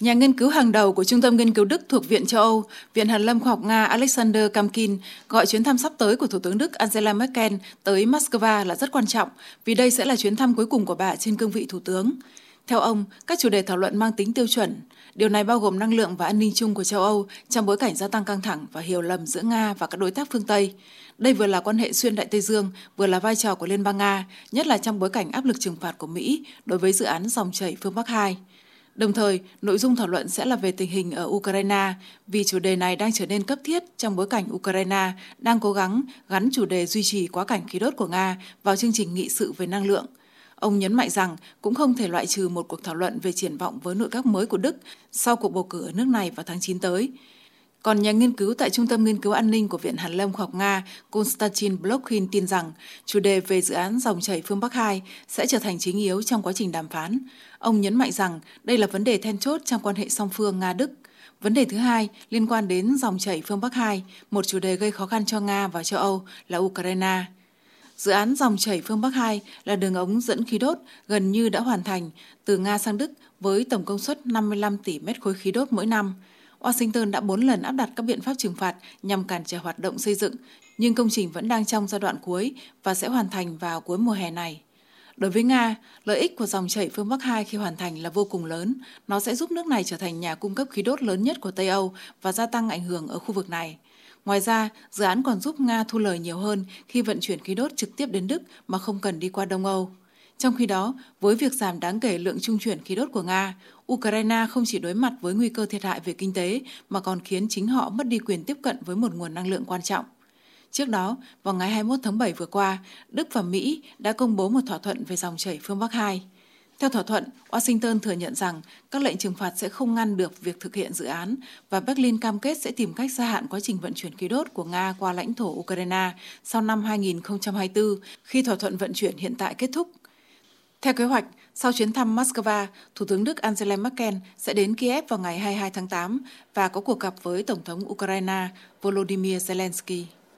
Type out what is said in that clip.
Nhà nghiên cứu hàng đầu của Trung tâm Nghiên cứu Đức thuộc Viện châu Âu, Viện Hàn lâm Khoa học Nga Alexander Kamkin gọi chuyến thăm sắp tới của Thủ tướng Đức Angela Merkel tới Moscow là rất quan trọng vì đây sẽ là chuyến thăm cuối cùng của bà trên cương vị Thủ tướng. Theo ông, các chủ đề thảo luận mang tính tiêu chuẩn. Điều này bao gồm năng lượng và an ninh chung của châu Âu trong bối cảnh gia tăng căng thẳng và hiểu lầm giữa Nga và các đối tác phương Tây. Đây vừa là quan hệ xuyên Đại Tây Dương, vừa là vai trò của Liên bang Nga, nhất là trong bối cảnh áp lực trừng phạt của Mỹ đối với dự án dòng chảy phương Bắc 2. Đồng thời, nội dung thảo luận sẽ là về tình hình ở Ukraine, vì chủ đề này đang trở nên cấp thiết trong bối cảnh Ukraine đang cố gắng gắn chủ đề duy trì quá cảnh khí đốt của Nga vào chương trình nghị sự về năng lượng. Ông nhấn mạnh rằng cũng không thể loại trừ một cuộc thảo luận về triển vọng với nội các mới của Đức sau cuộc bầu cử ở nước này vào tháng 9 tới. Còn nhà nghiên cứu tại Trung tâm Nghiên cứu An ninh của Viện Hàn lâm Khoa học Nga Konstantin Blokhin tin rằng chủ đề về dự án dòng chảy phương Bắc 2 sẽ trở thành chính yếu trong quá trình đàm phán. Ông nhấn mạnh rằng đây là vấn đề then chốt trong quan hệ song phương Nga-Đức. Vấn đề thứ hai liên quan đến dòng chảy phương Bắc 2, một chủ đề gây khó khăn cho Nga và châu Âu là Ukraine. Dự án dòng chảy phương Bắc 2 là đường ống dẫn khí đốt gần như đã hoàn thành từ Nga sang Đức với tổng công suất 55 tỷ mét khối khí đốt mỗi năm. Washington đã bốn lần áp đặt các biện pháp trừng phạt nhằm cản trở hoạt động xây dựng, nhưng công trình vẫn đang trong giai đoạn cuối và sẽ hoàn thành vào cuối mùa hè này. Đối với Nga, lợi ích của dòng chảy phương Bắc 2 khi hoàn thành là vô cùng lớn. Nó sẽ giúp nước này trở thành nhà cung cấp khí đốt lớn nhất của Tây Âu và gia tăng ảnh hưởng ở khu vực này. Ngoài ra, dự án còn giúp Nga thu lời nhiều hơn khi vận chuyển khí đốt trực tiếp đến Đức mà không cần đi qua Đông Âu. Trong khi đó, với việc giảm đáng kể lượng trung chuyển khí đốt của Nga, Ukraine không chỉ đối mặt với nguy cơ thiệt hại về kinh tế mà còn khiến chính họ mất đi quyền tiếp cận với một nguồn năng lượng quan trọng. Trước đó, vào ngày 21 tháng 7 vừa qua, Đức và Mỹ đã công bố một thỏa thuận về dòng chảy phương Bắc 2. Theo thỏa thuận, Washington thừa nhận rằng các lệnh trừng phạt sẽ không ngăn được việc thực hiện dự án và Berlin cam kết sẽ tìm cách gia hạn quá trình vận chuyển khí đốt của Nga qua lãnh thổ Ukraine sau năm 2024 khi thỏa thuận vận chuyển hiện tại kết thúc. Theo kế hoạch, sau chuyến thăm Moscow, Thủ tướng Đức Angela Merkel sẽ đến Kiev vào ngày 22 tháng 8 và có cuộc gặp với Tổng thống Ukraine Volodymyr Zelensky.